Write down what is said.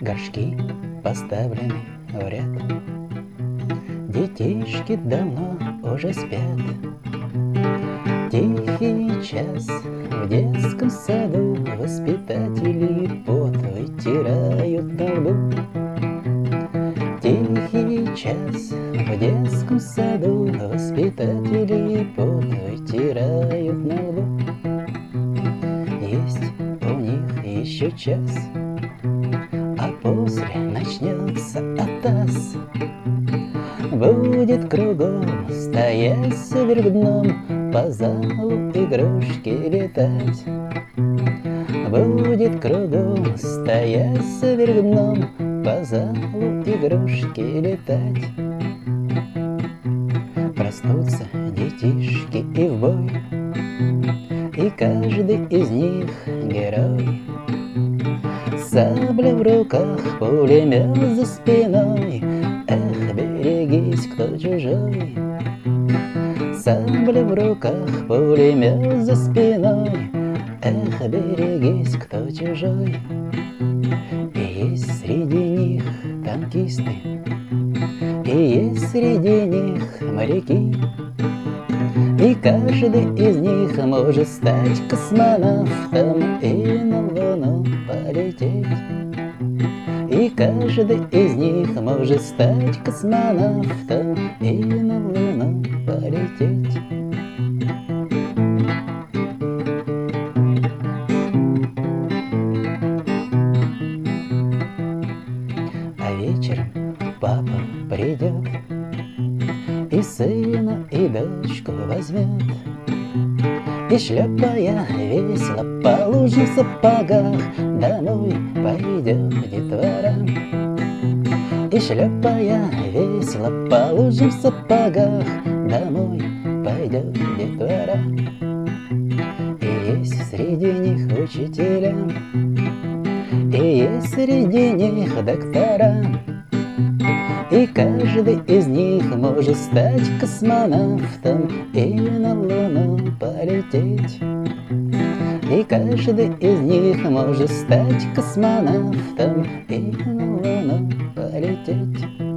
Горшки поставлены в ряд Детишки давно уже спят. Тихий час в детском саду Воспитатели пот вытирают на лбу. Тихий час в детском саду Воспитатели пот вытирают на лбу. Есть у них еще час После начнется атас Будет кругом стоять вверх дном По залу игрушки летать. Будет кругом стоять вверх дном По залу игрушки летать. Проснутся детишки и в бой И каждый из них герой Сабля в руках, пулемет за спиной. Эх, берегись, кто чужой. Сабля в руках, пулемет за спиной. Эх, берегись, кто чужой. И есть среди них танкисты И есть среди них моряки и каждый из них может стать космонавтом и на Луну полететь. И каждый из них может стать космонавтом и на Луну полететь. А вечером сына, и дочку возьмет. И шлепая весело по лужам в сапогах Домой пойдет детвора. И шлепая весело по лужам в сапогах Домой пойдет детвора. И есть среди них учителя И есть среди них доктора и каждый из них может стать космонавтом Или на Луну полететь. И каждый из них может стать космонавтом Или на Луну полететь.